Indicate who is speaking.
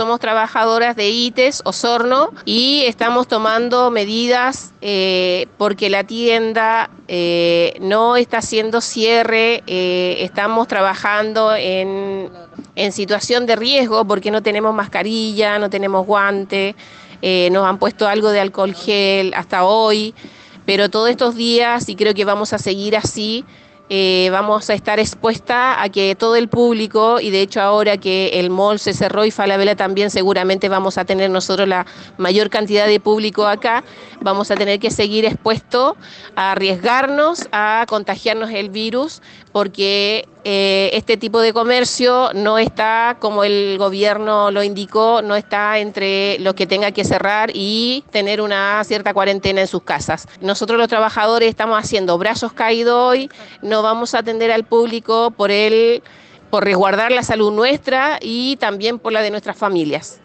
Speaker 1: somos trabajadoras de ITES, Osorno, y estamos tomando medidas eh, porque la tienda eh, no está haciendo cierre, eh, estamos trabajando en, en, situación de riesgo porque no tenemos mascarilla, no tenemos guante, nos han puesto algo de alcohol gel hasta hoy, pero todos estos días, y creo que vamos a seguir así, eh, vamos a estar expuesta a que todo el público, y de hecho ahora que el mall se cerró y Falabella también seguramente vamos a tener nosotros la mayor cantidad de público acá, vamos a tener que seguir expuesto a arriesgarnos a contagiarnos el virus porque eh, este tipo de comercio no está, como el gobierno lo indicó, no está entre los que tenga que cerrar y tener una cierta cuarentena en sus casas. Nosotros los trabajadores estamos haciendo brazos caídos hoy, no vamos a atender al público por el por resguardar la salud nuestra y también por la de nuestras familias.